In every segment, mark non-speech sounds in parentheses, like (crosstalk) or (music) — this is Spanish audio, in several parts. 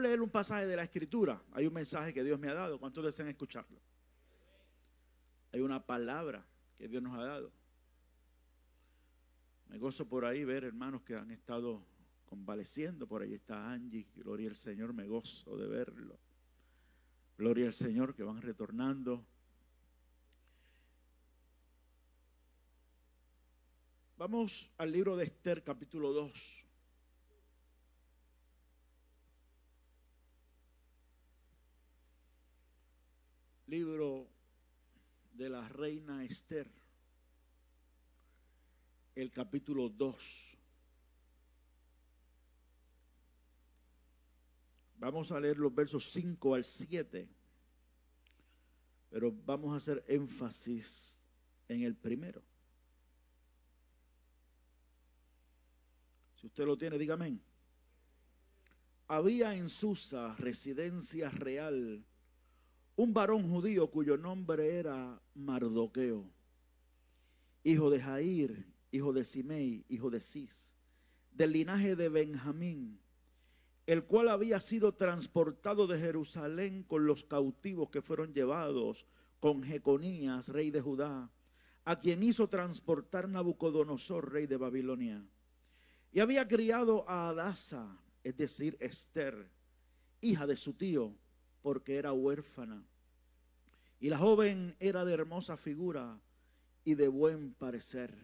Leer un pasaje de la escritura. Hay un mensaje que Dios me ha dado. ¿Cuántos desean escucharlo? Hay una palabra que Dios nos ha dado. Me gozo por ahí ver hermanos que han estado convaleciendo. Por ahí está Angie. Gloria al Señor. Me gozo de verlo. Gloria al Señor que van retornando. Vamos al libro de Esther capítulo 2. Libro de la reina Esther, el capítulo 2. Vamos a leer los versos 5 al 7, pero vamos a hacer énfasis en el primero. Si usted lo tiene, dígame. Había en Susa, residencia real, un varón judío cuyo nombre era Mardoqueo, hijo de Jair, hijo de Simei, hijo de Cis, del linaje de Benjamín, el cual había sido transportado de Jerusalén con los cautivos que fueron llevados con Jeconías, rey de Judá, a quien hizo transportar Nabucodonosor, rey de Babilonia. Y había criado a Adasa, es decir, Esther, hija de su tío, porque era huérfana. Y la joven era de hermosa figura y de buen parecer.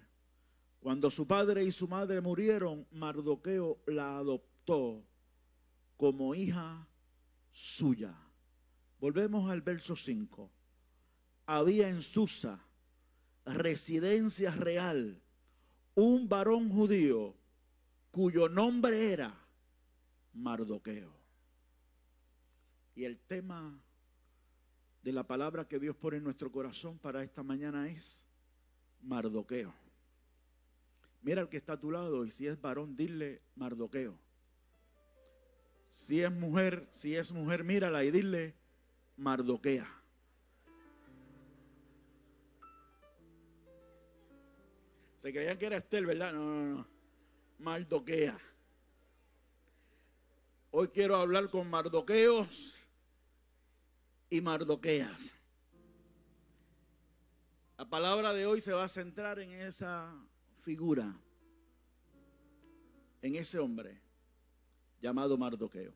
Cuando su padre y su madre murieron, Mardoqueo la adoptó como hija suya. Volvemos al verso 5. Había en Susa, residencia real, un varón judío cuyo nombre era Mardoqueo. Y el tema de la palabra que Dios pone en nuestro corazón para esta mañana es Mardoqueo. Mira al que está a tu lado y si es varón, dile Mardoqueo. Si es mujer, si es mujer, mírala y dile Mardoquea. Se creían que era Estel, ¿verdad? No, no, no. Mardoquea. Hoy quiero hablar con Mardoqueos y Mardoqueas. La palabra de hoy se va a centrar en esa figura, en ese hombre llamado Mardoqueo.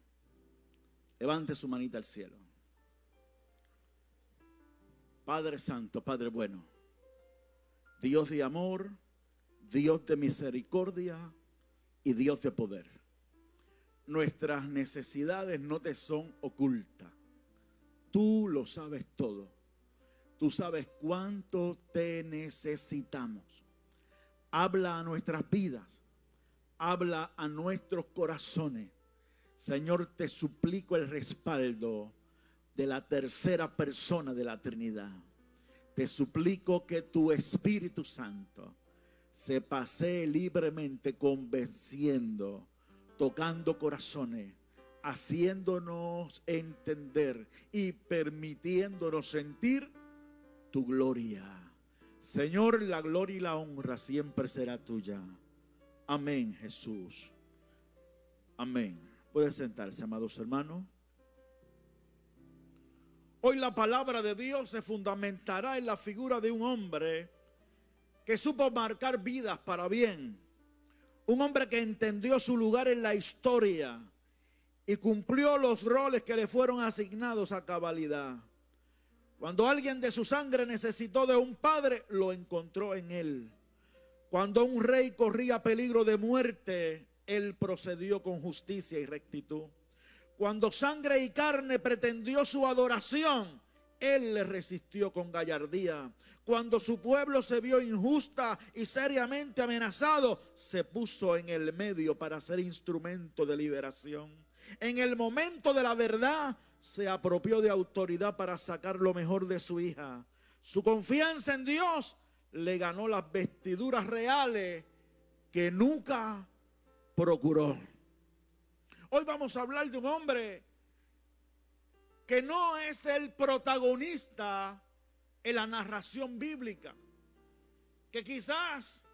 Levante su manita al cielo. Padre Santo, Padre bueno, Dios de amor, Dios de misericordia y Dios de poder. Nuestras necesidades no te son ocultas. Tú lo sabes todo. Tú sabes cuánto te necesitamos. Habla a nuestras vidas. Habla a nuestros corazones. Señor, te suplico el respaldo de la tercera persona de la Trinidad. Te suplico que tu Espíritu Santo se pase libremente convenciendo, tocando corazones, haciéndonos entender y permitiéndonos sentir tu gloria. Señor, la gloria y la honra siempre será tuya. Amén, Jesús. Amén. Puede sentarse, amados hermanos. Hoy la palabra de Dios se fundamentará en la figura de un hombre que supo marcar vidas para bien. Un hombre que entendió su lugar en la historia y cumplió los roles que le fueron asignados a cabalidad. Cuando alguien de su sangre necesitó de un padre, lo encontró en él. Cuando un rey corría peligro de muerte, él procedió con justicia y rectitud. Cuando sangre y carne pretendió su adoración, él le resistió con gallardía. Cuando su pueblo se vio injusta y seriamente amenazado, se puso en el medio para ser instrumento de liberación. En el momento de la verdad, se apropió de autoridad para sacar lo mejor de su hija. Su confianza en Dios le ganó las vestiduras reales que nunca procuró. Hoy vamos a hablar de un hombre que no es el protagonista en la narración bíblica, que quizás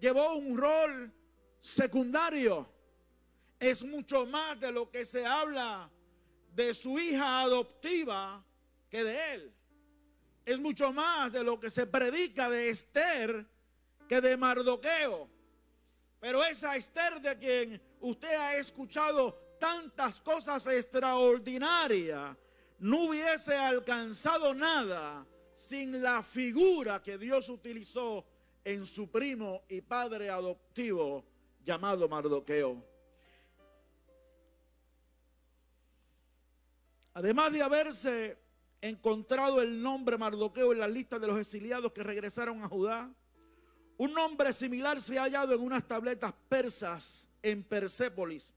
llevó un rol secundario es mucho más de lo que se habla de su hija adoptiva que de él. Es mucho más de lo que se predica de Esther que de Mardoqueo. Pero esa Esther de quien usted ha escuchado tantas cosas extraordinarias, no hubiese alcanzado nada sin la figura que Dios utilizó en su primo y padre adoptivo llamado Mardoqueo. Además de haberse encontrado el nombre Mardoqueo en la lista de los exiliados que regresaron a Judá, un nombre similar se ha hallado en unas tabletas persas en Persépolis.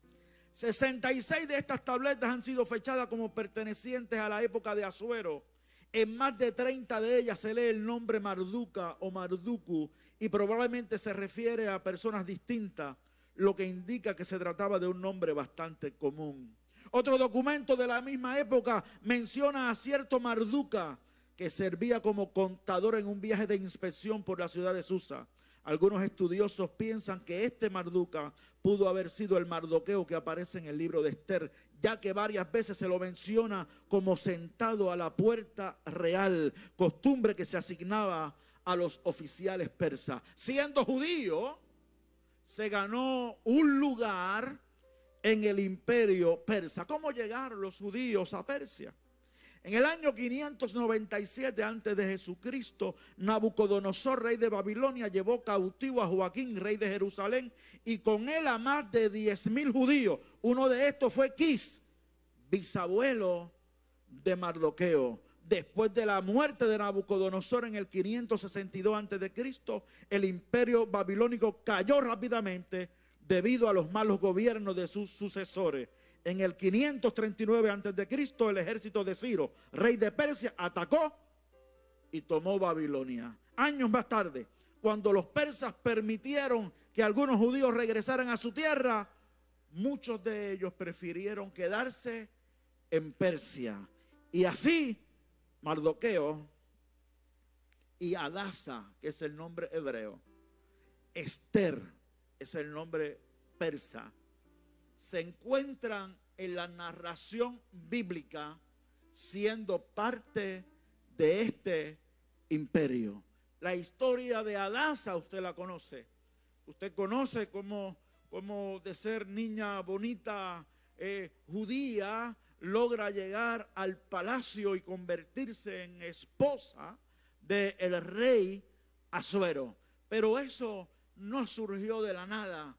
66 de estas tabletas han sido fechadas como pertenecientes a la época de Asuero. En más de 30 de ellas se lee el nombre Marduca o Marduku y probablemente se refiere a personas distintas, lo que indica que se trataba de un nombre bastante común. Otro documento de la misma época menciona a cierto Marduca que servía como contador en un viaje de inspección por la ciudad de Susa. Algunos estudiosos piensan que este Marduca pudo haber sido el Mardoqueo que aparece en el libro de Esther, ya que varias veces se lo menciona como sentado a la puerta real, costumbre que se asignaba a los oficiales persas. Siendo judío, se ganó un lugar en el imperio persa. ¿Cómo llegaron los judíos a Persia? En el año 597 antes de Jesucristo, Nabucodonosor, rey de Babilonia, llevó cautivo a Joaquín, rey de Jerusalén, y con él a más de 10 mil judíos. Uno de estos fue Quis, bisabuelo de Mardoqueo. Después de la muerte de Nabucodonosor en el 562 antes de Cristo, el imperio babilónico cayó rápidamente debido a los malos gobiernos de sus sucesores. En el 539 a.C., el ejército de Ciro, rey de Persia, atacó y tomó Babilonia. Años más tarde, cuando los persas permitieron que algunos judíos regresaran a su tierra, muchos de ellos prefirieron quedarse en Persia. Y así, Mardoqueo y Adasa, que es el nombre hebreo, Esther, es el nombre persa, se encuentran en la narración bíblica siendo parte de este imperio. La historia de Adasa usted la conoce. Usted conoce cómo, cómo de ser niña bonita eh, judía logra llegar al palacio y convertirse en esposa del rey Asuero. Pero eso no surgió de la nada.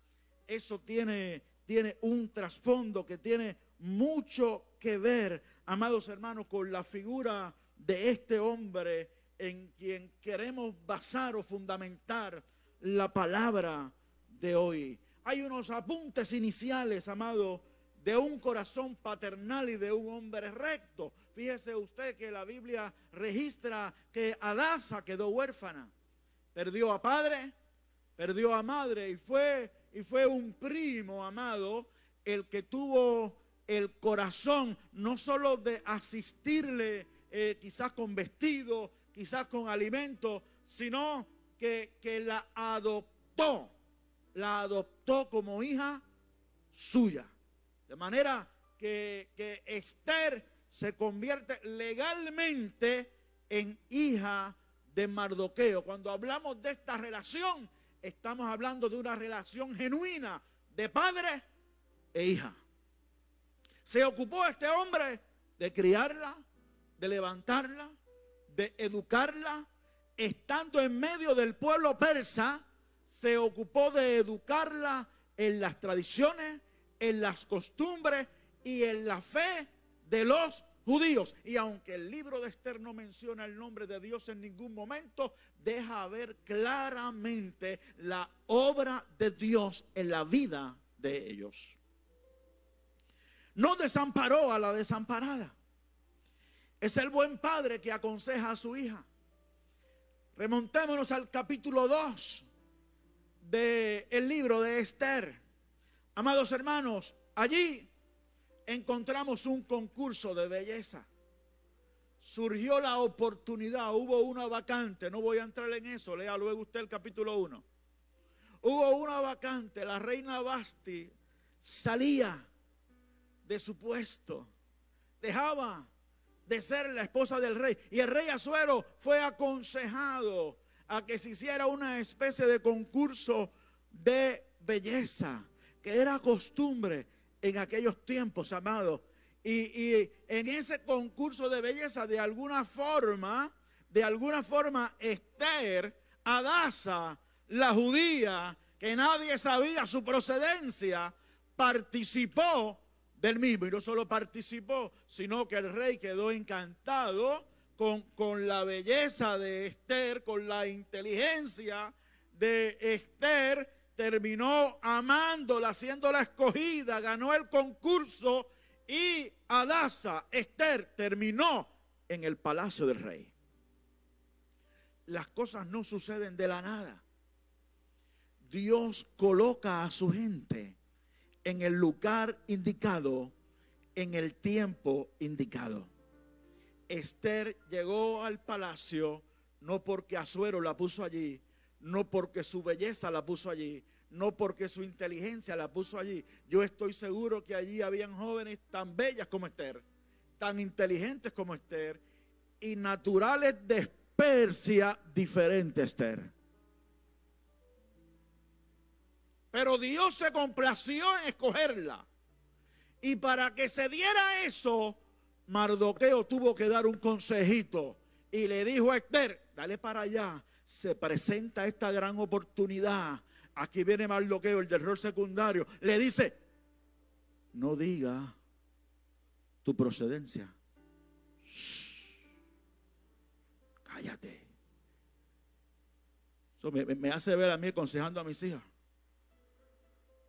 Eso tiene, tiene un trasfondo que tiene mucho que ver, amados hermanos, con la figura de este hombre en quien queremos basar o fundamentar la palabra de hoy. Hay unos apuntes iniciales, amado, de un corazón paternal y de un hombre recto. Fíjese usted que la Biblia registra que Adasa quedó huérfana, perdió a padre, perdió a madre y fue, y fue un primo amado el que tuvo el corazón no solo de asistirle eh, quizás con vestido, quizás con alimento, sino que, que la adoptó, la adoptó como hija suya. De manera que, que Esther se convierte legalmente en hija de Mardoqueo. Cuando hablamos de esta relación, estamos hablando de una relación genuina de padre e hija. Se ocupó este hombre de criarla, de levantarla, de educarla. Estando en medio del pueblo persa, se ocupó de educarla en las tradiciones, en las costumbres y en la fe de los judíos. Y aunque el libro de Esther no menciona el nombre de Dios en ningún momento, deja ver claramente la obra de Dios en la vida de ellos. No desamparó a la desamparada. Es el buen padre que aconseja a su hija. Remontémonos al capítulo 2 del libro de Esther. Amados hermanos, allí encontramos un concurso de belleza. Surgió la oportunidad, hubo una vacante, no voy a entrar en eso, lea luego usted el capítulo 1. Hubo una vacante, la reina Basti salía de su puesto, dejaba de ser la esposa del rey. Y el rey Azuero fue aconsejado a que se hiciera una especie de concurso de belleza, que era costumbre en aquellos tiempos, amados. Y, y, en ese concurso de belleza, de alguna forma, de alguna forma, Esther, Adasa, la judía, que nadie sabía su procedencia, participó del mismo. Y no solo participó, sino que el rey quedó encantado con, con la belleza de Esther, con la inteligencia de Esther, terminó amándola, siendo la escogida, ganó el concurso y Adasa, Esther, terminó en el palacio del rey. Las cosas no suceden de la nada. Dios coloca a su gente en el lugar indicado, en el tiempo indicado. Esther llegó al palacio no porque Azuero la puso allí, no porque su belleza la puso allí, no porque su inteligencia la puso allí. Yo estoy seguro que allí habían jóvenes tan bellas como Esther, tan inteligentes como Esther y naturales de Persia diferente Esther. Pero Dios se complació en escogerla. Y para que se diera eso, Mardoqueo tuvo que dar un consejito. Y le dijo a Esther, dale para allá, se presenta esta gran oportunidad. Aquí viene Mardoqueo, el del rol secundario. Le dice, no diga tu procedencia. cállate. Eso me, me hace ver a mí aconsejando a mis hijas.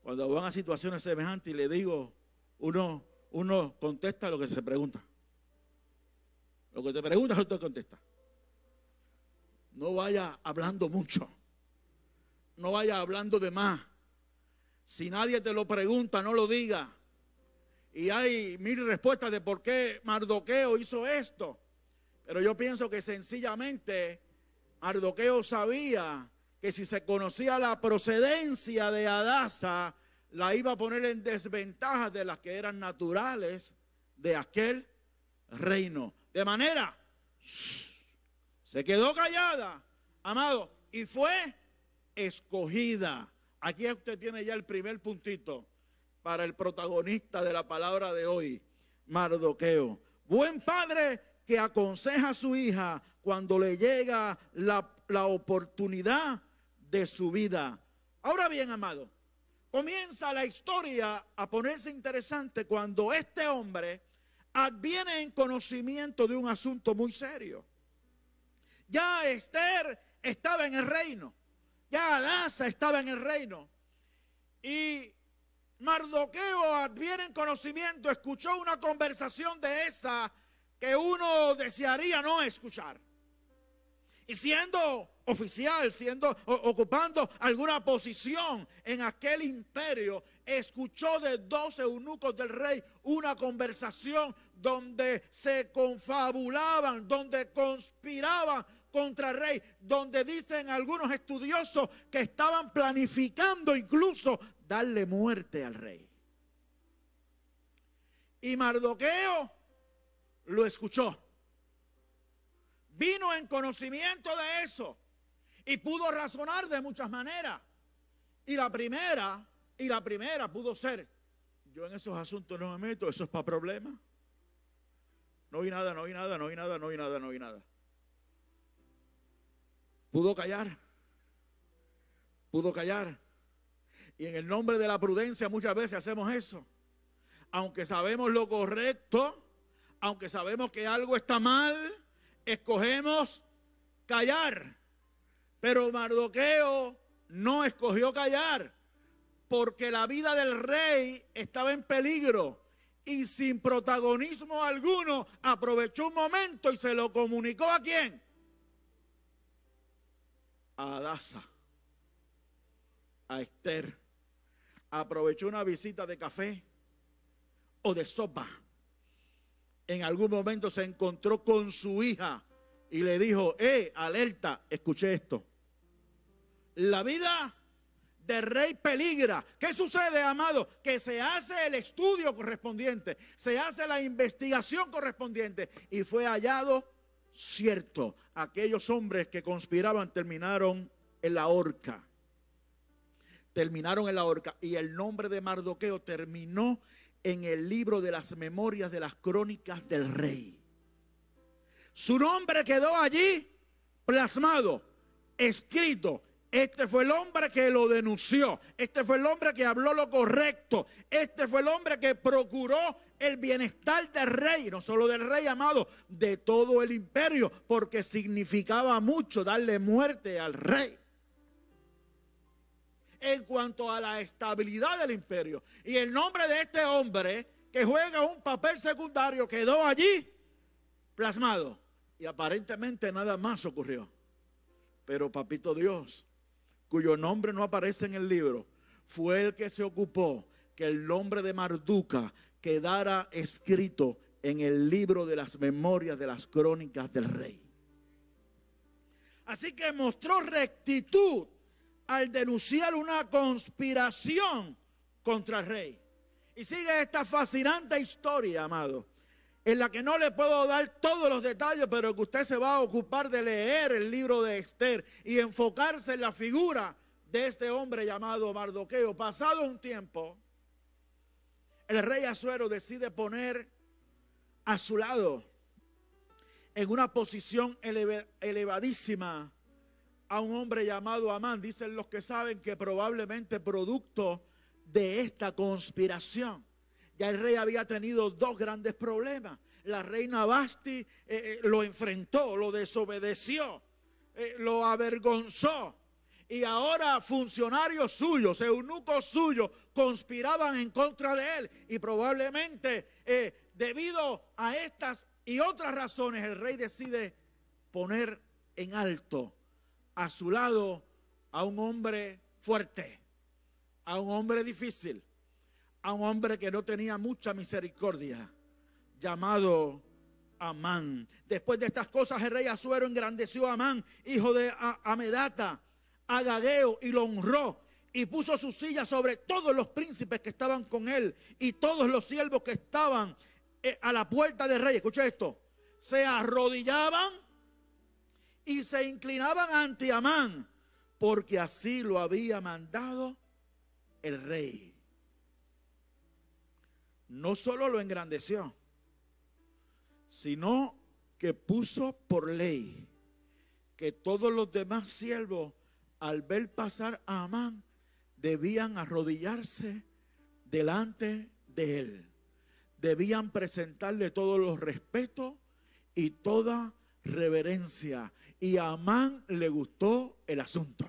Cuando van a situaciones semejantes y le digo, uno, uno contesta lo que se pregunta. Lo que te preguntas, usted contesta. No vaya hablando mucho. No vaya hablando de más. Si nadie te lo pregunta, no lo diga. Y hay mil respuestas de por qué Mardoqueo hizo esto. Pero yo pienso que sencillamente Mardoqueo sabía que si se conocía la procedencia de Adasa, la iba a poner en desventaja de las que eran naturales de aquel reino. De manera, se quedó callada, amado, y fue escogida. Aquí usted tiene ya el primer puntito para el protagonista de la palabra de hoy, Mardoqueo. Buen padre que aconseja a su hija cuando le llega la, la oportunidad de su vida. Ahora bien, amado, comienza la historia a ponerse interesante cuando este hombre adviene en conocimiento de un asunto muy serio. Ya Esther estaba en el reino, ya Adasa estaba en el reino. Y Mardoqueo adviene en conocimiento, escuchó una conversación de esa que uno desearía no escuchar. Y siendo oficial, siendo ocupando alguna posición en aquel imperio, escuchó de dos eunucos del rey una conversación donde se confabulaban, donde conspiraban contra el rey, donde dicen algunos estudiosos que estaban planificando incluso darle muerte al rey. Y Mardoqueo lo escuchó vino en conocimiento de eso y pudo razonar de muchas maneras. Y la primera, y la primera pudo ser, yo en esos asuntos no me meto, eso es para problemas. No vi nada, no vi nada, no vi nada, no vi nada, no vi nada. Pudo callar. Pudo callar. Y en el nombre de la prudencia muchas veces hacemos eso. Aunque sabemos lo correcto, aunque sabemos que algo está mal, escogemos callar. Pero Mardoqueo no escogió callar porque la vida del rey estaba en peligro y sin protagonismo alguno aprovechó un momento y se lo comunicó a quién? A Adasa, a Esther. Aprovechó una visita de café o de sopa en algún momento se encontró con su hija y le dijo, eh, alerta, escuché esto. La vida del rey peligra. ¿Qué sucede, amado? Que se hace el estudio correspondiente, se hace la investigación correspondiente y fue hallado cierto. Aquellos hombres que conspiraban terminaron en la horca. Terminaron en la horca y el nombre de Mardoqueo terminó en el libro de las memorias de las crónicas del rey. Su nombre quedó allí plasmado, escrito. Este fue el hombre que lo denunció. Este fue el hombre que habló lo correcto. Este fue el hombre que procuró el bienestar del rey, no solo del rey amado, de todo el imperio, porque significaba mucho darle muerte al rey en cuanto a la estabilidad del imperio. Y el nombre de este hombre que juega un papel secundario quedó allí plasmado. Y aparentemente nada más ocurrió. Pero papito Dios, cuyo nombre no aparece en el libro, fue el que se ocupó que el nombre de Marduca quedara escrito en el libro de las memorias de las crónicas del rey. Así que mostró rectitud al denunciar una conspiración contra el rey. Y sigue esta fascinante historia, amado, en la que no le puedo dar todos los detalles, pero que usted se va a ocupar de leer el libro de Esther y enfocarse en la figura de este hombre llamado Mardoqueo. Pasado un tiempo, el rey Azuero decide poner a su lado en una posición elevadísima a un hombre llamado Amán. Dicen los que saben que probablemente producto de esta conspiración. Ya el rey había tenido dos grandes problemas. La reina Basti eh, eh, lo enfrentó, lo desobedeció, eh, lo avergonzó. Y ahora funcionarios suyos, eunucos suyos, conspiraban en contra de él. Y probablemente debido a estas y otras razones, el rey decide poner en alto a su lado a un hombre fuerte, a un hombre difícil, a un hombre que no tenía mucha misericordia, llamado Amán. Después de estas cosas, el rey Azuero engrandeció a Amán, hijo de Amedata, a y lo honró. Y puso su silla sobre todos los príncipes que estaban con él y todos los siervos que estaban eh, a la puerta del rey. Escucha esto. Se arrodillaban y se inclinaban ante Amán, porque así lo había mandado el rey. No solo lo engrandeció, sino que puso por ley que todos los demás siervos, al ver pasar a Amán, debían arrodillarse delante de él. Debían presentarle todos los respetos y toda reverencia. Y a Amán le gustó el asunto.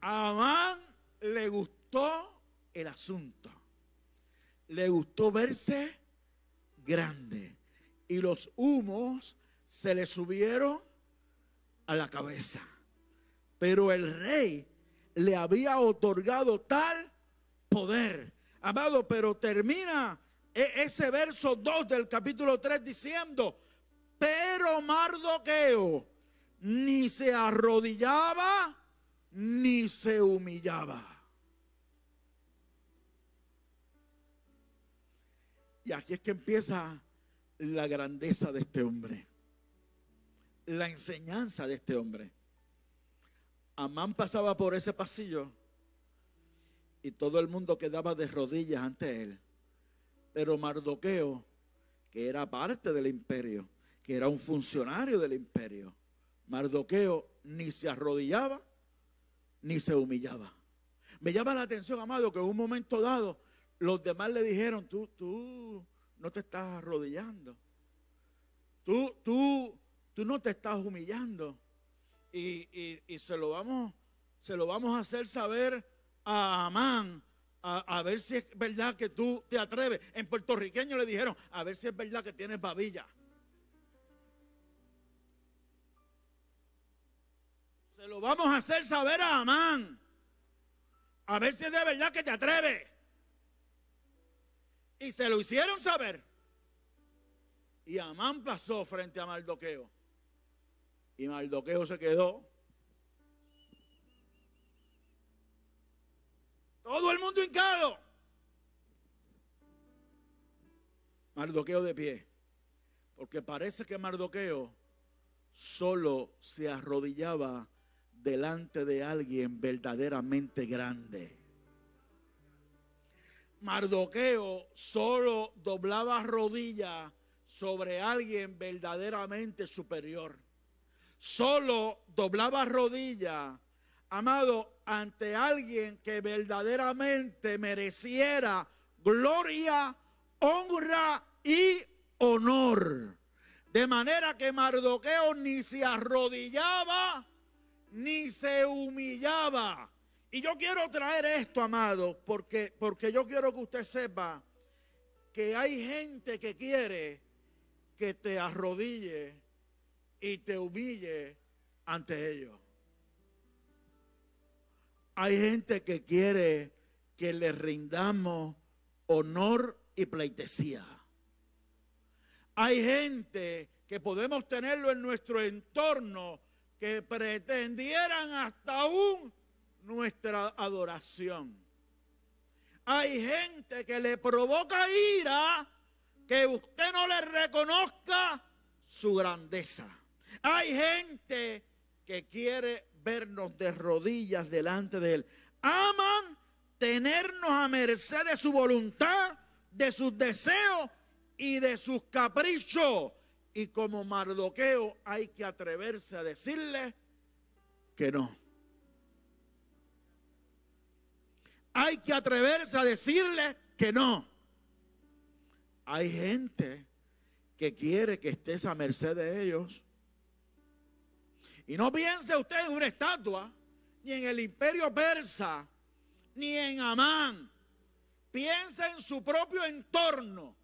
A Amán le gustó el asunto. Le gustó verse grande. Y los humos se le subieron a la cabeza. Pero el rey le había otorgado tal poder. Amado, pero termina e-, ese verso 2 del capítulo 3 diciendo, pero Mardoqueo ni se arrodillaba ni se humillaba. Y aquí es que empieza la grandeza de este hombre, la enseñanza de este hombre. Amán pasaba por ese pasillo y todo el mundo quedaba de rodillas ante él. Pero Mardoqueo, que era parte del imperio, que era un funcionario del imperio, Mardoqueo ni se arrodillaba ni se humillaba. Me llama la atención, amado, que en un momento dado los demás le dijeron, tú, tú no te estás arrodillando. Tú, tú, tú no te estás humillando. Y, y se, lo vamos, se lo vamos a hacer saber a Amán a, ver si es verdad que tú te atreves. En puertorriqueño le dijeron, a ver si es verdad que tienes babilla. Se lo vamos a hacer saber a Amán. A ver si es de verdad que te atreves. Y se lo hicieron saber. Y Amán pasó frente a Mardoqueo. Y Mardoqueo se quedó. Todo el mundo hincado. Mardoqueo de pie. Porque parece que Mardoqueo solo se arrodillaba delante de alguien verdaderamente grande. Mardoqueo solo doblaba rodilla sobre alguien verdaderamente superior. Solo doblaba rodilla, amado, ante alguien que verdaderamente mereciera gloria, honra y honor. De manera que Mardoqueo ni se arrodillaba ni se humillaba. Y yo quiero traer esto, amado, porque, porque yo quiero que usted sepa que hay gente que quiere que te arrodille y te humille ante ellos. Hay gente que quiere que le rindamos honor y pleitesía. Hay gente que podemos tenerlo en nuestro entorno que pretendieran hasta aún nuestra adoración. Hay gente que le provoca ira que usted no le reconozca su grandeza. Hay gente que quiere vernos de rodillas delante de Él. Aman tenernos a merced de su voluntad, de sus deseos y de sus caprichos. Y como Mardoqueo hay que atreverse a decirle que no. Hay que atreverse a decirle que no. Hay gente que quiere que estés a merced de ellos. Y no piense usted en una estatua, ni en el imperio persa, ni en Amán. Piensa en su propio entorno.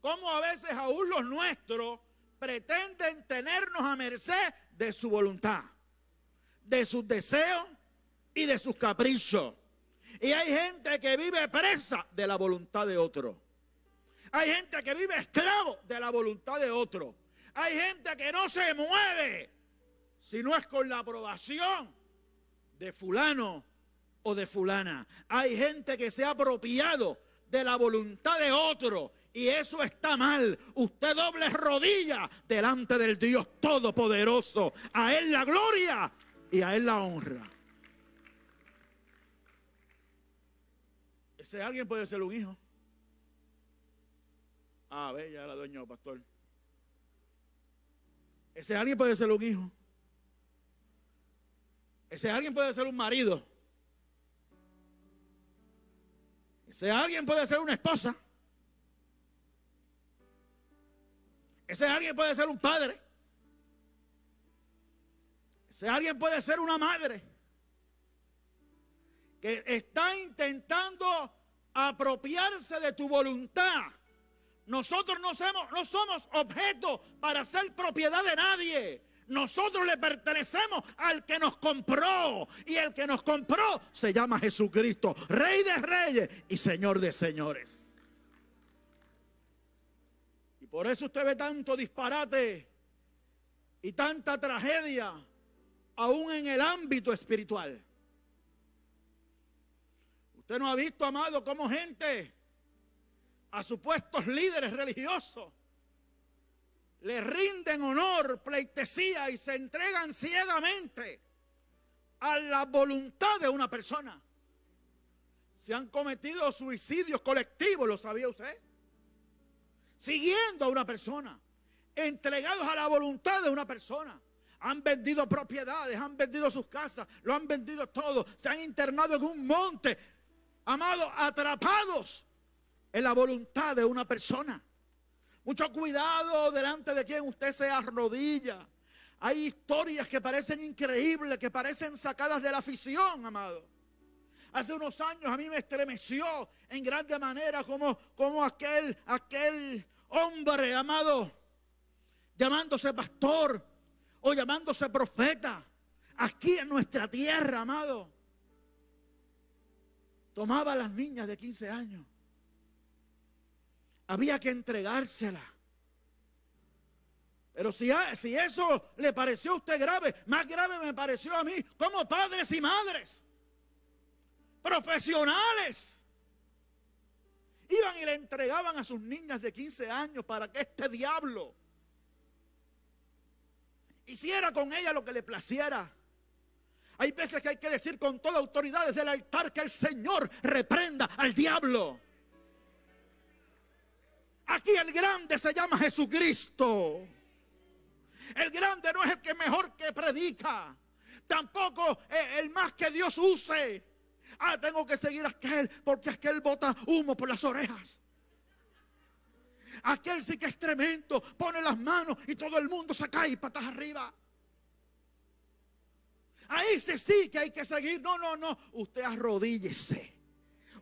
Como a veces aún los nuestros pretenden tenernos a merced de su voluntad, de sus deseos y de sus caprichos. Y hay gente que vive presa de la voluntad de otro. Hay gente que vive esclavo de la voluntad de otro. Hay gente que no se mueve si no es con la aprobación de fulano o de fulana. Hay gente que se ha apropiado de la voluntad de otro y eso está mal. Usted doble rodilla delante del Dios Todopoderoso. A Él la gloria y a Él la honra. Ese alguien puede ser un hijo. Ah, ve, ya la dueño, pastor. Ese alguien puede ser un hijo. Ese alguien puede ser un marido. Ese alguien puede ser una esposa. Ese alguien puede ser un padre. Ese alguien puede ser una madre. Que está intentando apropiarse de tu voluntad nosotros no somos, objeto para ser propiedad de nadie. Nosotros le pertenecemos al que nos compró. Y el que nos compró se llama Jesucristo, Rey de Reyes y Señor de Señores. Y por eso usted ve tanto disparate y tanta tragedia, aún en el ámbito espiritual. Usted no ha visto, amado, cómo gente a supuestos líderes religiosos, le rinden honor, pleitesía y se entregan ciegamente a la voluntad de una persona. Se han cometido suicidios colectivos, ¿lo sabía usted? Siguiendo a una persona, entregados a la voluntad de una persona. Han vendido propiedades, han vendido sus casas, lo han vendido todo, se han internado en un monte, amados, atrapados en la voluntad de una persona. Mucho cuidado delante de quien usted se arrodilla. Hay historias que parecen increíbles, que parecen sacadas de la afición, amado. Hace unos años a mí me estremeció en grande manera como, como aquel, aquel hombre, amado, llamándose pastor o llamándose profeta, aquí en nuestra tierra, amado. Tomaba a las niñas de 15 años había que entregársela. Pero si, si eso le pareció a usted grave, más grave me pareció a mí como padres y madres, profesionales, Iban y le entregaban a sus niñas de 15 años para que este diablo hiciera con ella lo que le placiera. Hay veces que hay que decir con toda autoridad desde el altar que el Señor reprenda al diablo. Aquí el grande se llama Jesucristo. El grande no es el que mejor que predica. Tampoco el más que Dios use. Ah, tengo que seguir a aquel porque aquel bota humo por las orejas. Aquel sí que es tremendo. Pone las manos y todo el mundo se cae patas arriba. Ahí sí, sí que hay que seguir. No, no, no. Usted arrodíllese.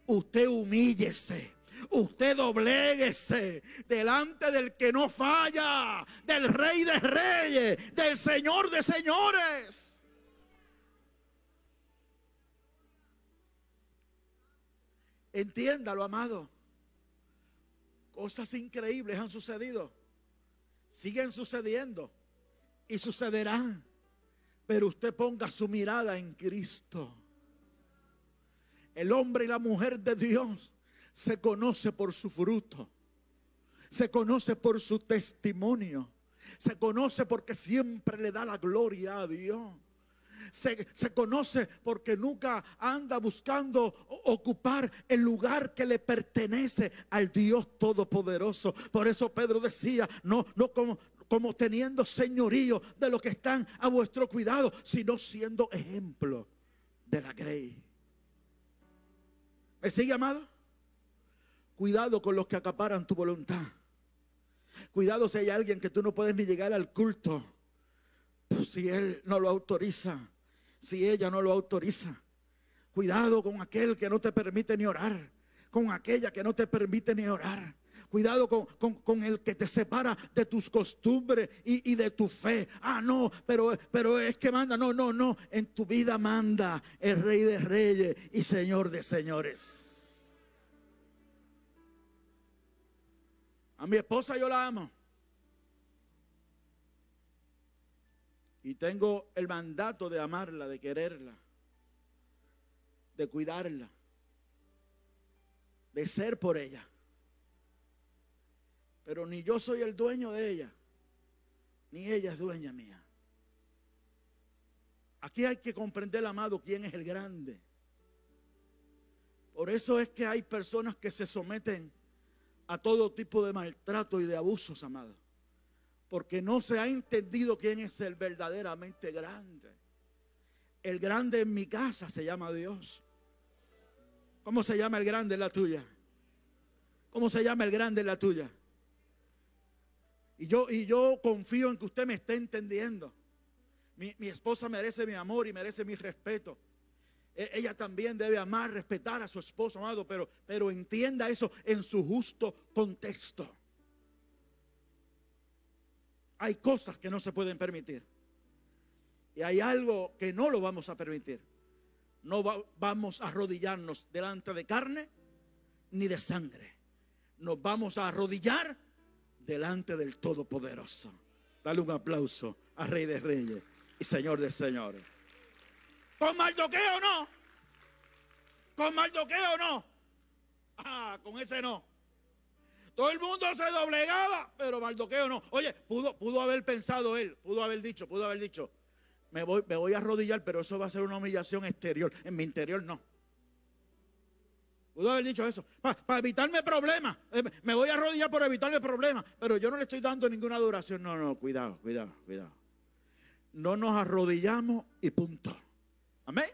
Usted humíllese. Usted dobléguese delante del que no falla, del Rey de Reyes, del Señor de Señores. Entiéndalo, amado. Cosas increíbles han sucedido. Siguen sucediendo y sucederán. Pero usted ponga su mirada en Cristo. El hombre y la mujer de Dios se conoce por su fruto. Se conoce por su testimonio. Se conoce porque siempre le da la gloria a Dios. Se, se, conoce porque nunca anda buscando ocupar el lugar que le pertenece al Dios Todopoderoso. Por eso Pedro decía, no, no como, como teniendo señorío de los que están a vuestro cuidado, sino siendo ejemplo de la grey. ¿Me sigue, amado? Cuidado con los que acaparan tu voluntad. Cuidado si hay alguien que tú no puedes ni llegar al culto. Si él no lo autoriza, si ella no lo autoriza. Cuidado con aquel que no te permite ni orar, con aquella que no te permite ni orar. Cuidado con, el que te separa de tus costumbres y, de tu fe. Ah, no, pero, pero es que manda. No, no, no. En tu vida manda el Rey de Reyes y Señor de Señores. A mi esposa yo la amo. Y tengo el mandato de amarla, de quererla, de cuidarla, de ser por ella. Pero ni yo soy el dueño de ella, ni ella es dueña mía. Aquí hay que comprender, amado, quién es el grande. Por eso es que hay personas que se someten a todo tipo de maltrato y de abusos, amado. Porque no se ha entendido quién es el verdaderamente grande. El grande en mi casa se llama Dios. ¿Cómo se llama el grande en la tuya? ¿Cómo se llama el grande en la tuya? Y yo, y yo confío en que usted me esté entendiendo. Mi, esposa merece mi amor y merece mi respeto. E, ella también debe amar, respetar a su esposo, amado, pero, pero entienda eso en su justo contexto. Hay cosas que no se pueden permitir. Y hay algo que no lo vamos a permitir. No vamos a arrodillarnos delante de carne ni de sangre. Nos vamos a arrodillar delante del Todopoderoso. Dale un aplauso a Rey de Reyes y Señor de Señores. ¿Con Mardoqueo no? ¿Con Mardoqueo no? Ah, con ese no. Todo el mundo se doblegaba, pero Mardoqueo no. Oye, pudo, pudo haber pensado él, pudo haber dicho, pudo haber dicho, me voy, me voy a arrodillar, pero eso va a ser una humillación exterior. En mi interior no. Pudo haber dicho eso. Para evitarme problemas. Eh, me voy a arrodillar por evitarme problemas. Pero yo no le estoy dando ninguna adoración. No, no, cuidado, cuidado, cuidado. No nos arrodillamos y punto. Amén.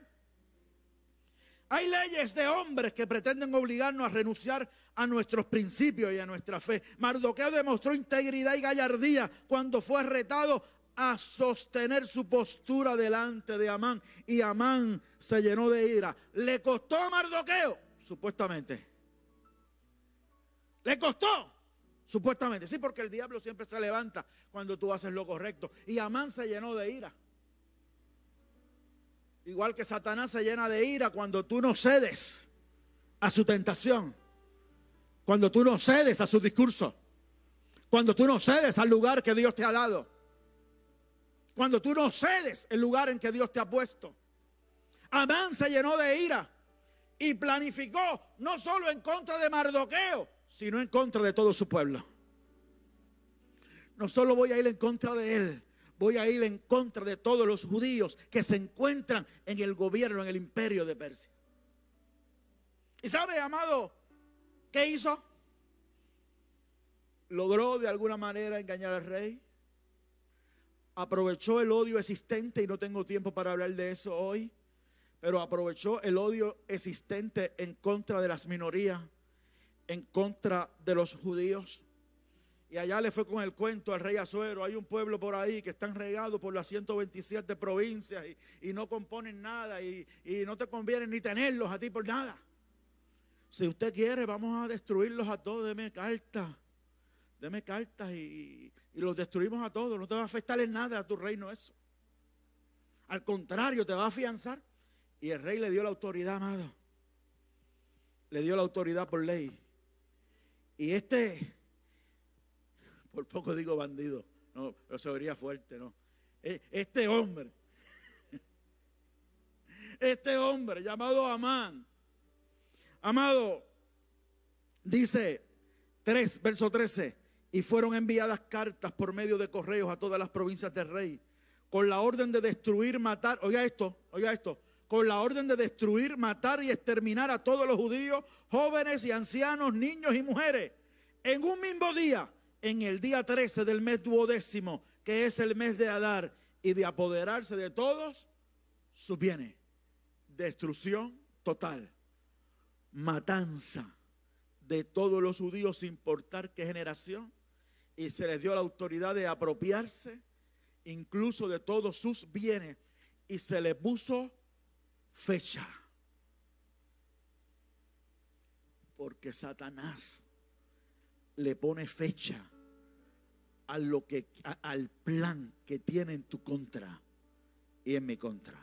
Hay leyes de hombres que pretenden obligarnos a renunciar a nuestros principios y a nuestra fe. Mardoqueo demostró integridad y gallardía cuando fue retado a sostener su postura delante de Amán. Y Amán se llenó de ira. Le costó a Mardoqueo supuestamente. Le costó, supuestamente. Sí, porque el diablo siempre se levanta cuando tú haces lo correcto. Y Amán se llenó de ira. Igual que Satanás se llena de ira cuando tú no cedes a su tentación. Cuando tú no cedes a su discurso. Cuando tú no cedes al lugar que Dios te ha dado. Cuando tú no cedes el lugar en que Dios te ha puesto. Amán se llenó de ira y planificó no solo en contra de Mardoqueo, sino en contra de todo su pueblo. No solo voy a ir en contra de él, voy a ir en contra de todos los judíos que se encuentran en el gobierno, en el imperio de Persia. ¿Y sabe, amado, qué hizo? Logró de alguna manera engañar al rey. Aprovechó el odio existente y no tengo tiempo para hablar de eso hoy pero aprovechó el odio existente en contra de las minorías, en contra de los judíos. Y allá le fue con el cuento al rey Azuero. Hay un pueblo por ahí que están regados por las 127 provincias y, no componen nada y, no te conviene ni tenerlos a ti por nada. Si usted quiere, vamos a destruirlos a todos. Deme cartas, deme cartas y, y los destruimos a todos. No te va a afectar en nada a tu reino eso. Al contrario, te va a afianzar. Y el rey le dio la autoridad, amado. Le dio la autoridad por ley. Y este, por poco digo bandido, no, pero se vería fuerte, ¿no? E, este hombre, (laughs) este hombre llamado Amán, amado, dice 3, verso 13, y fueron enviadas cartas por medio de correos a todas las provincias del rey, con la orden de destruir, matar, oiga esto, oiga esto, con la orden de destruir, matar y exterminar a todos los judíos, jóvenes y ancianos, niños y mujeres, en un mismo día, en el día 13 del mes duodécimo, que es el mes de Adar, y de apoderarse de todos sus bienes. Destrucción total, matanza de todos los judíos sin importar qué generación, y se les dio la autoridad de apropiarse incluso de todos sus bienes, y se les puso fecha. Porque Satanás le pone fecha a lo que al plan que tiene en tu contra y en mi contra.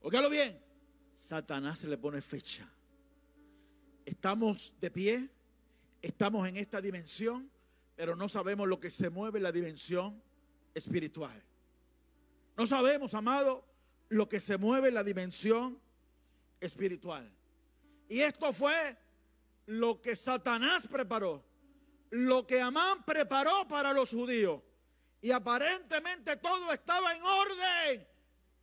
Óigalo bien. Satanás le pone fecha. Estamos de pie, estamos en esta dimensión, pero no sabemos lo que se mueve en la dimensión espiritual. No sabemos, amado, lo que se mueve en la dimensión espiritual. Y esto fue lo que Satanás preparó, lo que Amán preparó para los judíos. Y aparentemente todo estaba en orden,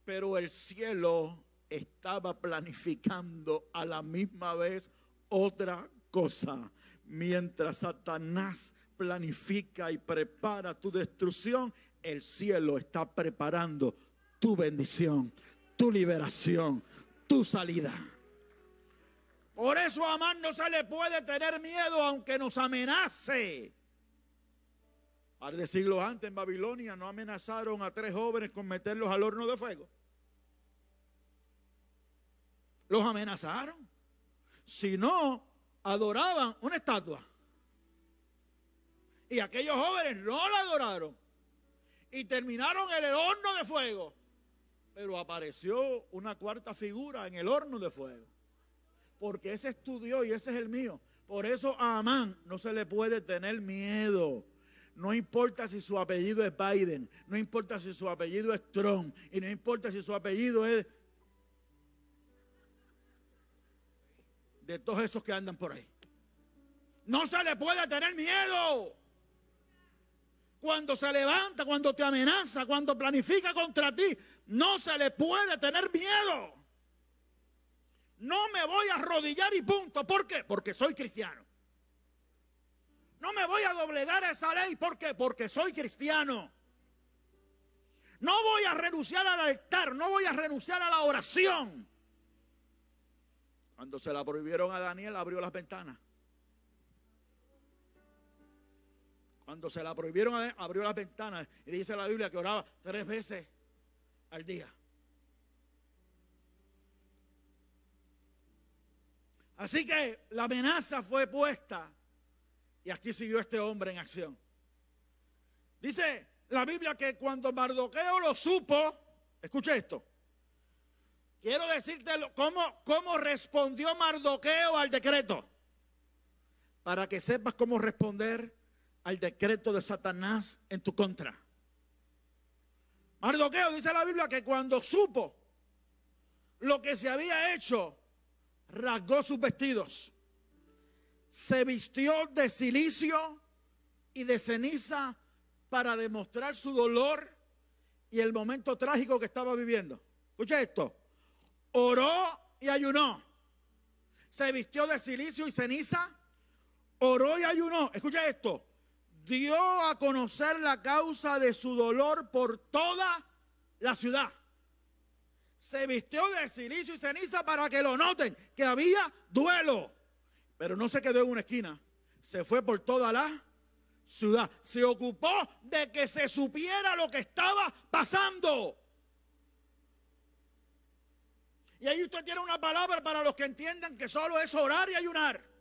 pero el cielo estaba planificando a la misma vez otra cosa. Mientras Satanás planifica y prepara tu destrucción, el cielo está preparando tu bendición, tu liberación, tu salida. Por eso a Amán no se le puede tener miedo aunque nos amenace. Par de siglos antes en Babilonia no amenazaron a tres jóvenes con meterlos al horno de fuego. Los amenazaron. Si no, adoraban una estatua. Y aquellos jóvenes no la adoraron. Y terminaron en el horno de fuego. Pero apareció una cuarta figura en el horno de fuego. Porque ese estudió y ese es el mío. Por eso a Amán no se le puede tener miedo. No importa si su apellido es Biden, no importa si su apellido es Trump y no importa si su apellido es de todos esos que andan por ahí. No se le puede tener miedo. Cuando se levanta, cuando te amenaza, cuando planifica contra ti, no se le puede tener miedo. No me voy a arrodillar y punto. ¿Por qué? Porque soy cristiano. No me voy a doblegar a esa ley. ¿Por qué? Porque soy cristiano. No voy a renunciar al altar. No voy a renunciar a la oración. Cuando se la prohibieron a Daniel, abrió las ventanas. Cuando se la prohibieron, abrió las ventanas. Y dice la Biblia que oraba tres veces al día. Así que la amenaza fue puesta y aquí siguió este hombre en acción. Dice la Biblia que cuando Mardoqueo lo supo, escuche esto. Quiero decirte cómo, cómo respondió Mardoqueo al decreto. Para que sepas cómo responder al decreto de Satanás en tu contra. Mardoqueo dice la Biblia que cuando supo, lo que se había hecho, rasgó sus vestidos, se vistió de silicio y de ceniza para demostrar su dolor y el momento trágico que estaba viviendo. Escucha esto, oró y ayunó, se vistió de silicio y ceniza, oró y ayunó. Escucha esto, dio a conocer la causa de su dolor por toda la ciudad. Se vistió de silicio y ceniza para que lo noten, que había duelo. Pero no se quedó en una esquina, se fue por toda la ciudad. Se ocupó de que se supiera lo que estaba pasando. Y ahí usted tiene una palabra para los que entiendan que solo es orar y ayunar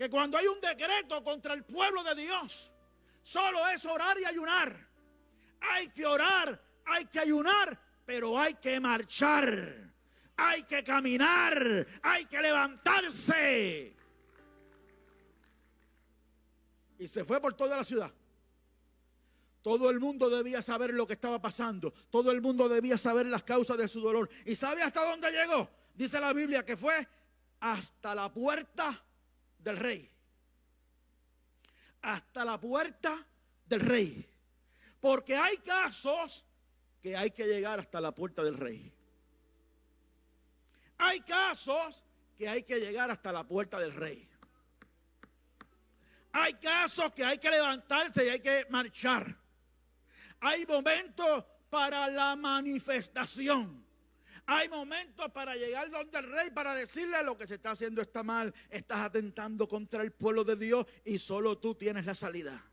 que cuando hay un decreto contra el pueblo de Dios, solo es orar y ayunar. Hay que orar, hay que ayunar, pero hay que marchar, hay que caminar, hay que levantarse. Y se fue por toda la ciudad. Todo el mundo debía saber lo que estaba pasando. Todo el mundo debía saber las causas de su dolor. ¿Y sabe hasta dónde llegó? Dice la Biblia que fue hasta la puerta del rey. Hasta la puerta del rey. Porque hay casos que hay que llegar hasta la puerta del rey. Hay casos que hay que llegar hasta la puerta del rey. Hay casos que hay que levantarse y hay que marchar. Hay momentos para la manifestación. Hay momentos para llegar donde el rey para decirle lo que se está haciendo está mal, estás atentando contra el pueblo de Dios y solo tú tienes la salida.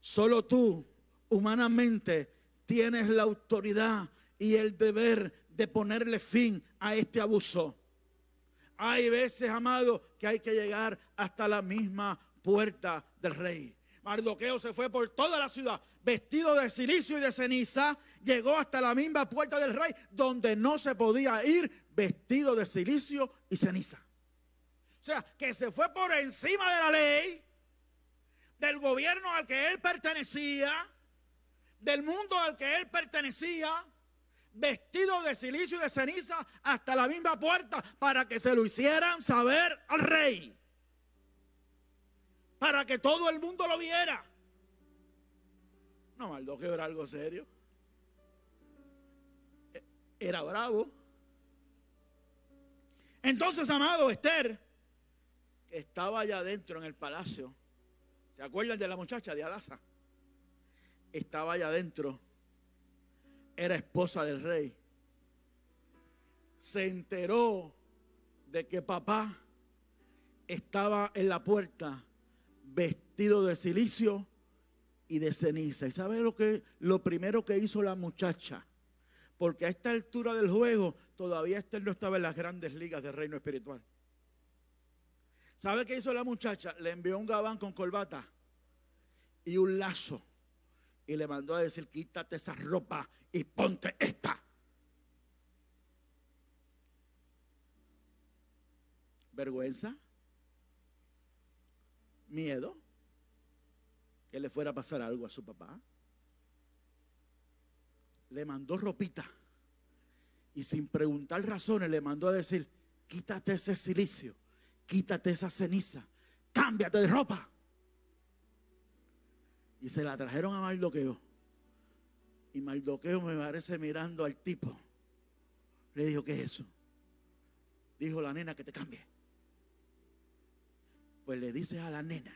Solo tú, humanamente, tienes la autoridad y el deber de ponerle fin a este abuso. Hay veces, amado, que hay que llegar hasta la misma puerta del rey. Mardoqueo se fue por toda la ciudad, vestido de silicio y de ceniza, llegó hasta la misma puerta del rey, donde no se podía ir vestido de silicio y ceniza. O sea, que se fue por encima de la ley, del gobierno al que él pertenecía, del mundo al que él pertenecía, vestido de silicio y de ceniza hasta la misma puerta para que se lo hicieran saber al rey para que todo el mundo lo viera. No, Mardoqueo era algo serio. Era bravo. Entonces, amado Esther, que estaba allá adentro en el palacio, ¿se acuerdan de la muchacha de Adasa? Estaba allá adentro, era esposa del rey. Se enteró de que papá estaba en la puerta vestido de silicio y de ceniza. ¿Y sabe lo que lo primero que hizo la muchacha? Porque a esta altura del juego todavía Esther no estaba en las grandes ligas del reino espiritual. ¿Sabe qué hizo la muchacha? Le envió un gabán con corbata y un lazo. Y le mandó a decir, quítate esa ropa y ponte esta. Vergüenza miedo que le fuera a pasar algo a su papá. Le mandó ropita y sin preguntar razones le mandó a decir, quítate ese silicio, quítate esa ceniza, cámbiate de ropa. Y se la trajeron a Mardoqueo. Y Mardoqueo me parece mirando al tipo. Le dijo, ¿qué es eso? Dijo la nena que te cambie pues le dices a la nena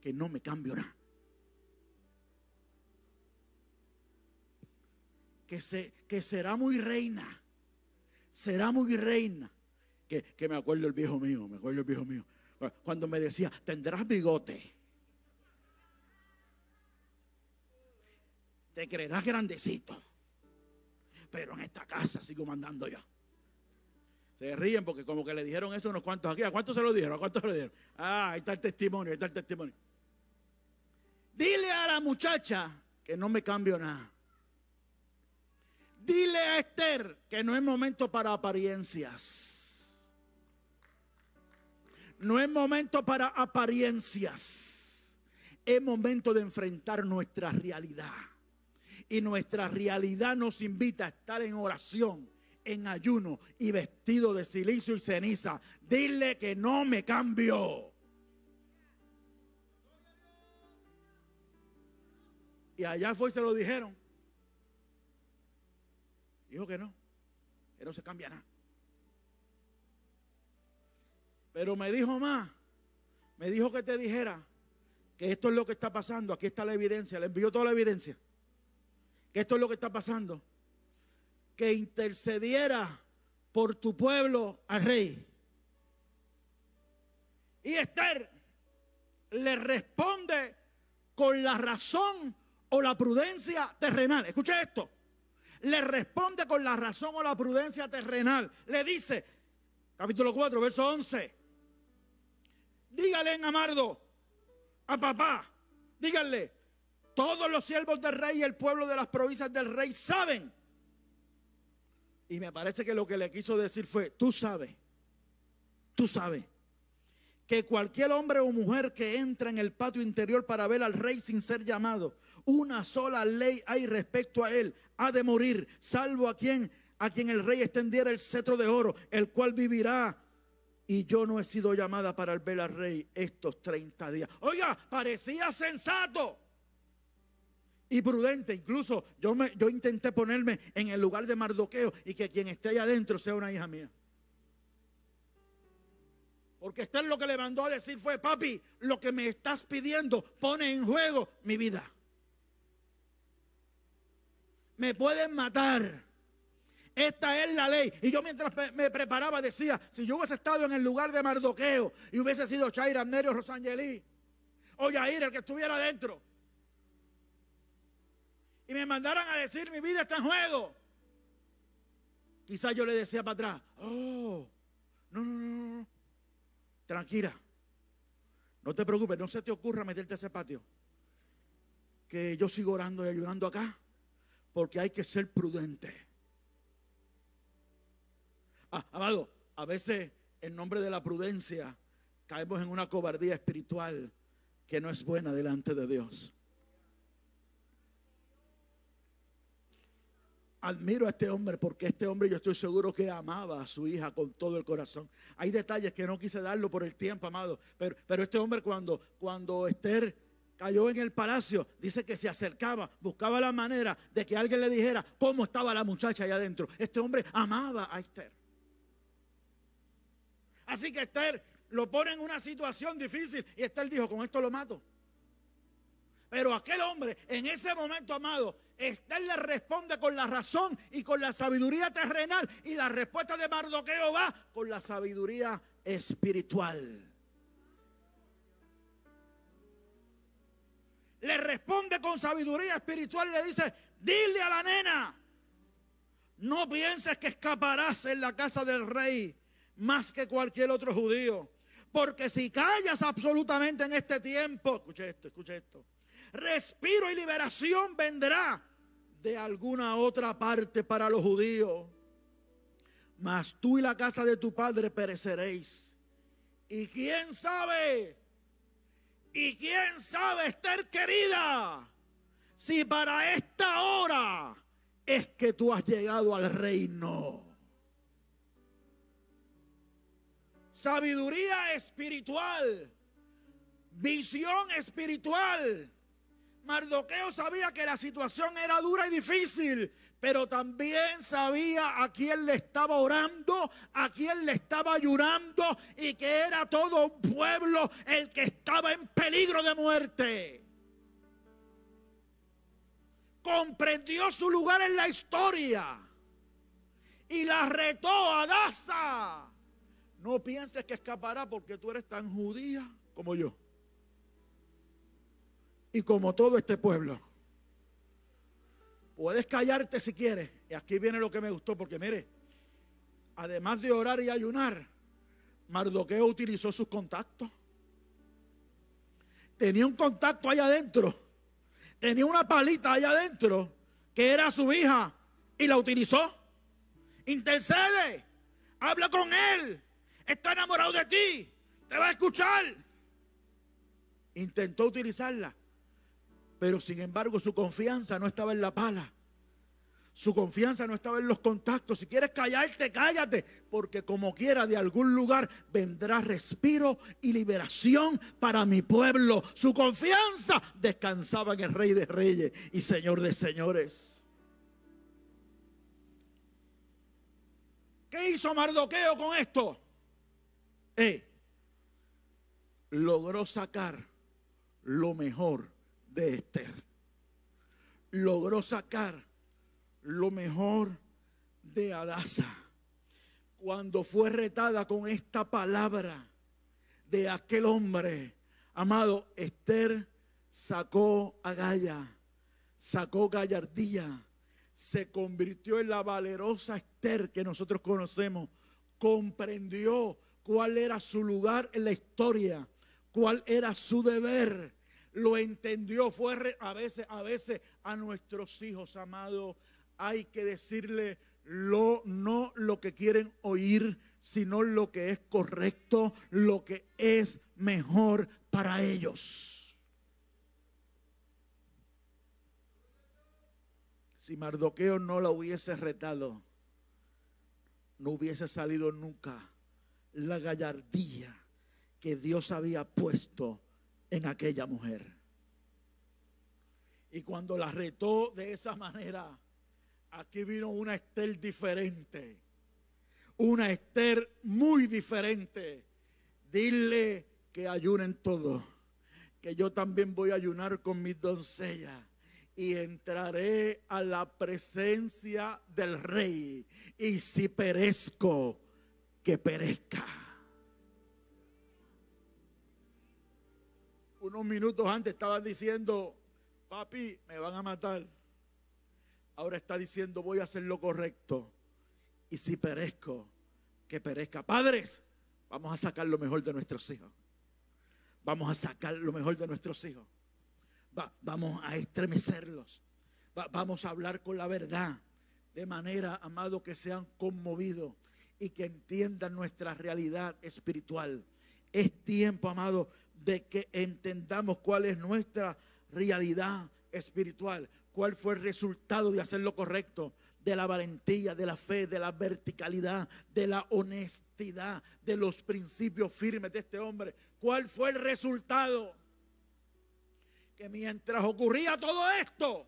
que no me cambio nada. Que, se, que será muy reina. Será muy reina. Que, que me acuerdo el viejo mío, me acuerdo el viejo mío. Cuando me decía, tendrás bigote. Te creerás grandecito. Pero en esta casa sigo mandando yo. Se ríen porque como que le dijeron eso unos cuantos aquí. ¿A cuántos se lo dijeron? ¿A cuántos se lo dijeron? Ah, ahí está el testimonio, ahí está el testimonio. Dile a la muchacha que no me cambio nada. Dile a Esther que no es momento para apariencias. No es momento para apariencias. Es momento de enfrentar nuestra realidad. Y nuestra realidad nos invita a estar en oración, en ayuno y vestido de silicio y ceniza. Dile que no me cambio. Y allá fue y se lo dijeron. Dijo que no, que no se cambia nada. Pero me dijo más, me dijo que te dijera que esto es lo que está pasando. Aquí está la evidencia, le envió toda la evidencia. Que esto es lo que está pasando. Que intercediera por tu pueblo al rey. Y Esther le responde con la razón o la prudencia terrenal. Escucha esto. Le responde con la razón o la prudencia terrenal. Le dice, capítulo 4, verso 11. Dígale en Amardo a papá, díganle, todos los siervos del rey y el pueblo de las provincias del rey saben. Y me parece que lo que le quiso decir fue, tú sabes, tú sabes que cualquier hombre o mujer que entra en el patio interior para ver al rey sin ser llamado, una sola ley hay respecto a él, ha de morir, salvo a quien a quien el rey extendiera el cetro de oro, el cual vivirá. Y yo no he sido llamada para ver al rey estos 30 días. Oiga, parecía sensato y prudente. Incluso yo, me, yo intenté ponerme en el lugar de Mardoqueo y que quien esté ahí adentro sea una hija mía. Porque Esther lo que le mandó a decir fue, papi, lo que me estás pidiendo pone en juego mi vida. Me pueden matar. Esta es la ley. Y yo mientras me preparaba decía, si yo hubiese estado en el lugar de Mardoqueo y hubiese sido Chaira, Nerio, Rosangelí o Yair, el que estuviera adentro, y me mandaran a decir, mi vida está en juego, quizás yo le decía para atrás, oh, no, no, no, no, Tranquila. No te preocupes, no se te ocurra meterte a ese patio. Que yo sigo orando y ayudando acá. Porque hay que ser prudente. Ah, amado, a veces en nombre de la prudencia caemos en una cobardía espiritual que no es buena delante de Dios. Admiro a este hombre porque este hombre yo estoy seguro que amaba a su hija con todo el corazón. Hay detalles que no quise darlo por el tiempo, amado, pero, pero este hombre cuando, cuando Esther cayó en el palacio, dice que se acercaba, buscaba la manera de que alguien le dijera cómo estaba la muchacha allá adentro. Este hombre amaba a Esther. Así que Esther lo pone en una situación difícil y Esther dijo, con esto lo mato. Pero aquel hombre, en ese momento, amado, Esther le responde con la razón y con la sabiduría terrenal. Y la respuesta de Mardoqueo va con la sabiduría espiritual. Le responde con sabiduría espiritual le dice, dile a la nena, no pienses que escaparás en la casa del rey más que cualquier otro judío. Porque si callas absolutamente en este tiempo, escuche esto, escuche esto respiro y liberación vendrá de alguna otra parte para los judíos. Mas tú y la casa de tu padre pereceréis. Y quién sabe, y quién sabe, Esther querida, si para esta hora es que tú has llegado al reino. Sabiduría espiritual, visión espiritual Mardoqueo sabía que la situación era dura y difícil, pero también sabía a quién le estaba orando, a quién le estaba ayudando y que era todo un pueblo el que estaba en peligro de muerte. Comprendió su lugar en la historia y la retó a Daza. No pienses que escapará porque tú eres tan judía como yo y como todo este pueblo. Puedes callarte si quieres. Y aquí viene lo que me gustó, porque mire, además de orar y ayunar, Mardoqueo utilizó sus contactos. Tenía un contacto allá adentro. Tenía una palita allá adentro que era su hija y la utilizó. Intercede, habla con él. Está enamorado de ti, te va a escuchar. Intentó utilizarla Pero sin embargo su confianza no estaba en la pala. Su confianza no estaba en los contactos. Si quieres callarte, cállate. Porque como quiera, de algún lugar vendrá respiro y liberación para mi pueblo. Su confianza descansaba en el Rey de Reyes y Señor de Señores. ¿Qué hizo Mardoqueo con esto? Eh, logró sacar lo mejor de Esther. Logró sacar lo mejor de Adasa. Cuando fue retada con esta palabra de aquel hombre, amado, Esther sacó agalla, sacó gallardía, se convirtió en la valerosa Esther que nosotros conocemos, comprendió cuál era su lugar en la historia, cuál era su deber, lo entendió, fue a veces, a veces a nuestros hijos, amados, hay que decirle lo, no lo que quieren oír, sino lo que es correcto, lo que es mejor para ellos. Si Mardoqueo no la hubiese retado, no hubiese salido nunca la gallardía que Dios había puesto en aquella mujer. Y cuando la retó de esa manera, Aquí vino una Esther diferente. Una Esther muy diferente. Dile que ayunen todos. Que yo también voy a ayunar con mis doncellas. Y entraré a la presencia del rey. Y si perezco, que perezca. Unos minutos antes estaban diciendo, papi, me van a matar ahora está diciendo voy a hacer lo correcto. Y si perezco, que perezca. Padres, vamos a sacar lo mejor de nuestros hijos. Vamos a sacar lo mejor de nuestros hijos. vamos a estremecerlos. vamos a hablar con la verdad. De manera, amado, que sean conmovidos y que entiendan nuestra realidad espiritual. Es tiempo, amado, de que entendamos cuál es nuestra realidad espiritual cuál fue el resultado de hacer lo correcto, de la valentía, de la fe, de la verticalidad, de la honestidad, de los principios firmes de este hombre. ¿Cuál fue el resultado? Que mientras ocurría todo esto,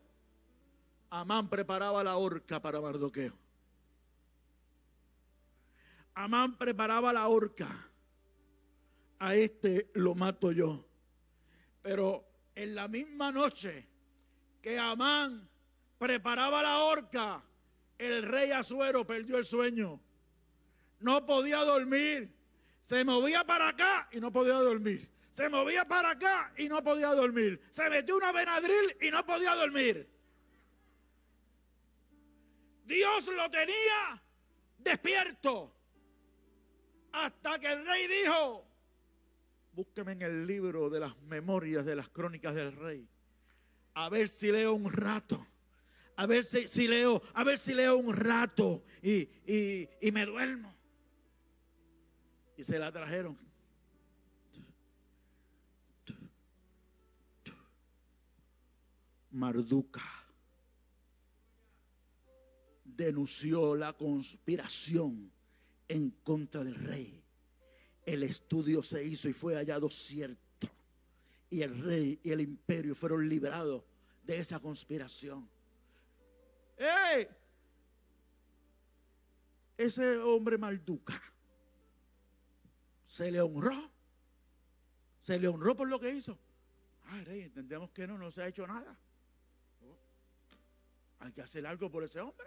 Amán preparaba la horca para Mardoqueo. Amán preparaba la horca. A este lo mato yo. Pero en la misma noche que Amán preparaba la horca, el rey Azuero perdió el sueño. No podía dormir. Se movía para acá y no podía dormir. Se movía para acá y no podía dormir. Se metió una venadril y no podía dormir. Dios lo tenía despierto. Hasta que el rey dijo, búsqueme en el libro de las memorias de las crónicas del rey a ver si leo un rato. A ver si, leo, a ver si leo un rato y, y me duermo. Y se la trajeron. Marduca denunció la conspiración en contra del rey. El estudio se hizo y fue hallado cierto y el rey y el imperio fueron librados de esa conspiración. ¡Ey! Ese hombre malduca se le honró. Se le honró por lo que hizo. Ay, rey, entendemos que no, no se ha hecho nada. Hay que hacer algo por ese hombre.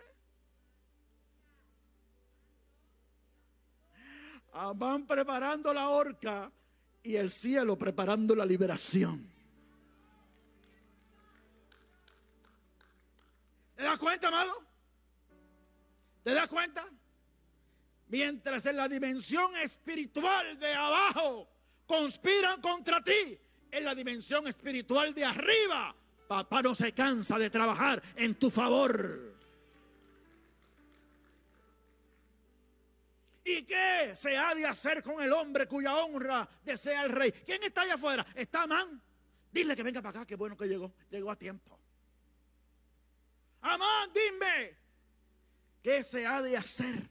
Ah, van preparando la horca y el cielo preparando la liberación. ¿Te das cuenta, amado? ¿Te das cuenta? Mientras en la dimensión espiritual de abajo conspiran contra ti, en la dimensión espiritual de arriba, papá no se cansa de trabajar en tu favor. ¿Y qué se ha de hacer con el hombre cuya honra desea el rey? ¿Quién está allá afuera? Está Amán. Dile que venga para acá, qué bueno que llegó. Llegó a tiempo. Amán, dime, ¿qué se ha de hacer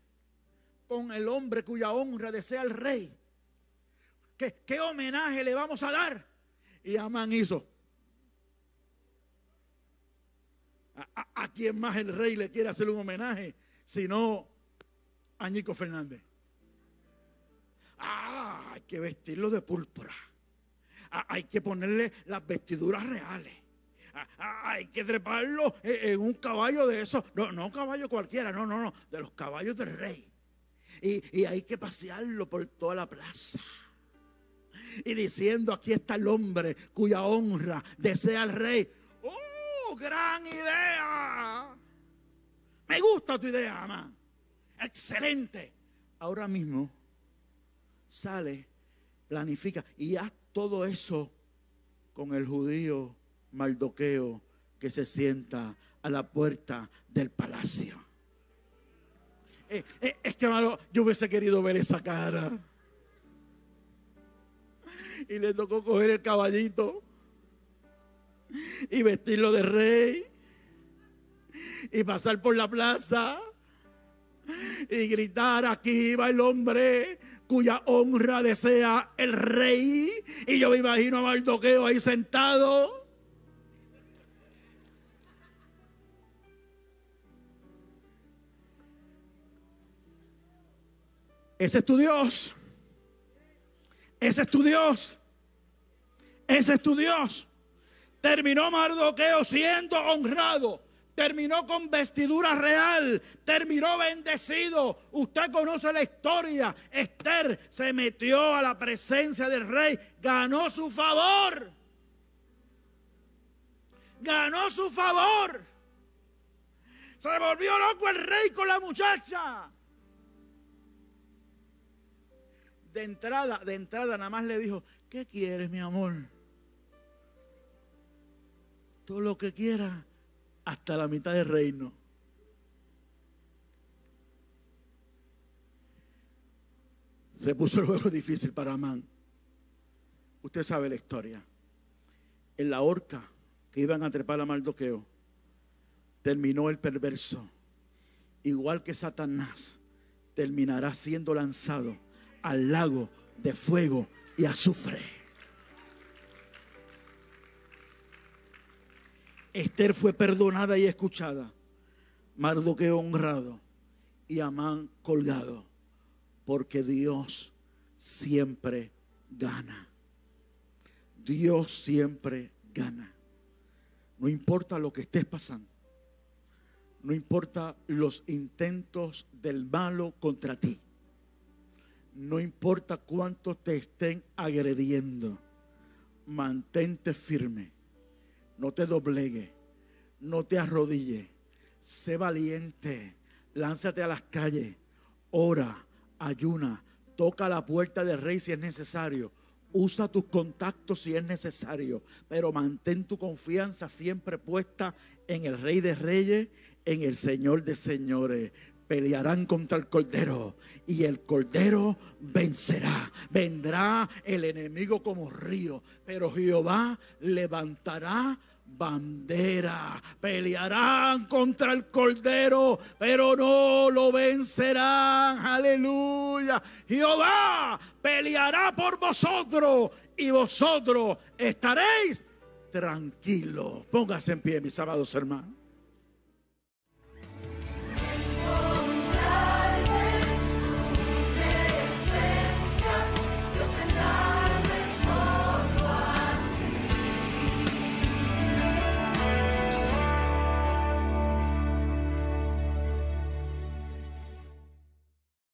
con el hombre cuya honra desea el rey? ¿Qué, qué homenaje le vamos a dar? Y Amán hizo. ¿A, quién más el rey le quiere hacer un homenaje? Sino a Ñico Fernández. Ah, hay que vestirlo de púrpura. Ah, hay que ponerle las vestiduras reales. Ah, ah, hay que treparlo en un caballo de esos. No, no un caballo cualquiera, no, no, no. De los caballos del rey. Y, y hay que pasearlo por toda la plaza. Y diciendo, aquí está el hombre cuya honra desea el rey. ¡Oh, gran idea! Me gusta tu idea, mamá. Excelente. Ahora mismo sale, planifica y haz todo eso con el judío Mardoqueo que se sienta a la puerta del palacio. Eh, eh, es que yo hubiese querido ver esa cara. Y le tocó coger el caballito y vestirlo de rey y pasar por la plaza y gritar, aquí va el hombre cuya honra desea el rey. Y yo me imagino a Mardoqueo ahí sentado. Ese es tu Dios. Ese es tu Dios. Ese es tu Dios. Terminó Mardoqueo siendo honrado terminó con vestidura real, terminó bendecido. Usted conoce la historia. Esther se metió a la presencia del rey, ganó su favor. Ganó su favor. Se volvió loco el rey con la muchacha. De entrada, de entrada nada más le dijo, ¿qué quieres, mi amor? Todo lo que quieras hasta la mitad del reino. Se puso el juego difícil para Amán. Usted sabe la historia. En la horca que iban a trepar a Mardoqueo, terminó el perverso. Igual que Satanás, terminará siendo lanzado al lago de fuego y azufre. Esther fue perdonada y escuchada. Mardoqueo honrado y Amán colgado. Porque Dios siempre gana. Dios siempre gana. No importa lo que estés pasando. No importa los intentos del malo contra ti. No importa cuánto te estén agrediendo. Mantente firme no te doblegue, no te arrodille, sé valiente, lánzate a las calles, ora, ayuna, toca la puerta del rey si es necesario. Usa tus contactos si es necesario, pero mantén tu confianza siempre puesta en el Rey de Reyes, en el Señor de Señores pelearán contra el Cordero y el Cordero vencerá. Vendrá el enemigo como río, pero Jehová levantará bandera. Pelearán contra el Cordero, pero no lo vencerán. Aleluya. Jehová peleará por vosotros y vosotros estaréis tranquilos. Póngase en pie, mis amados hermanos.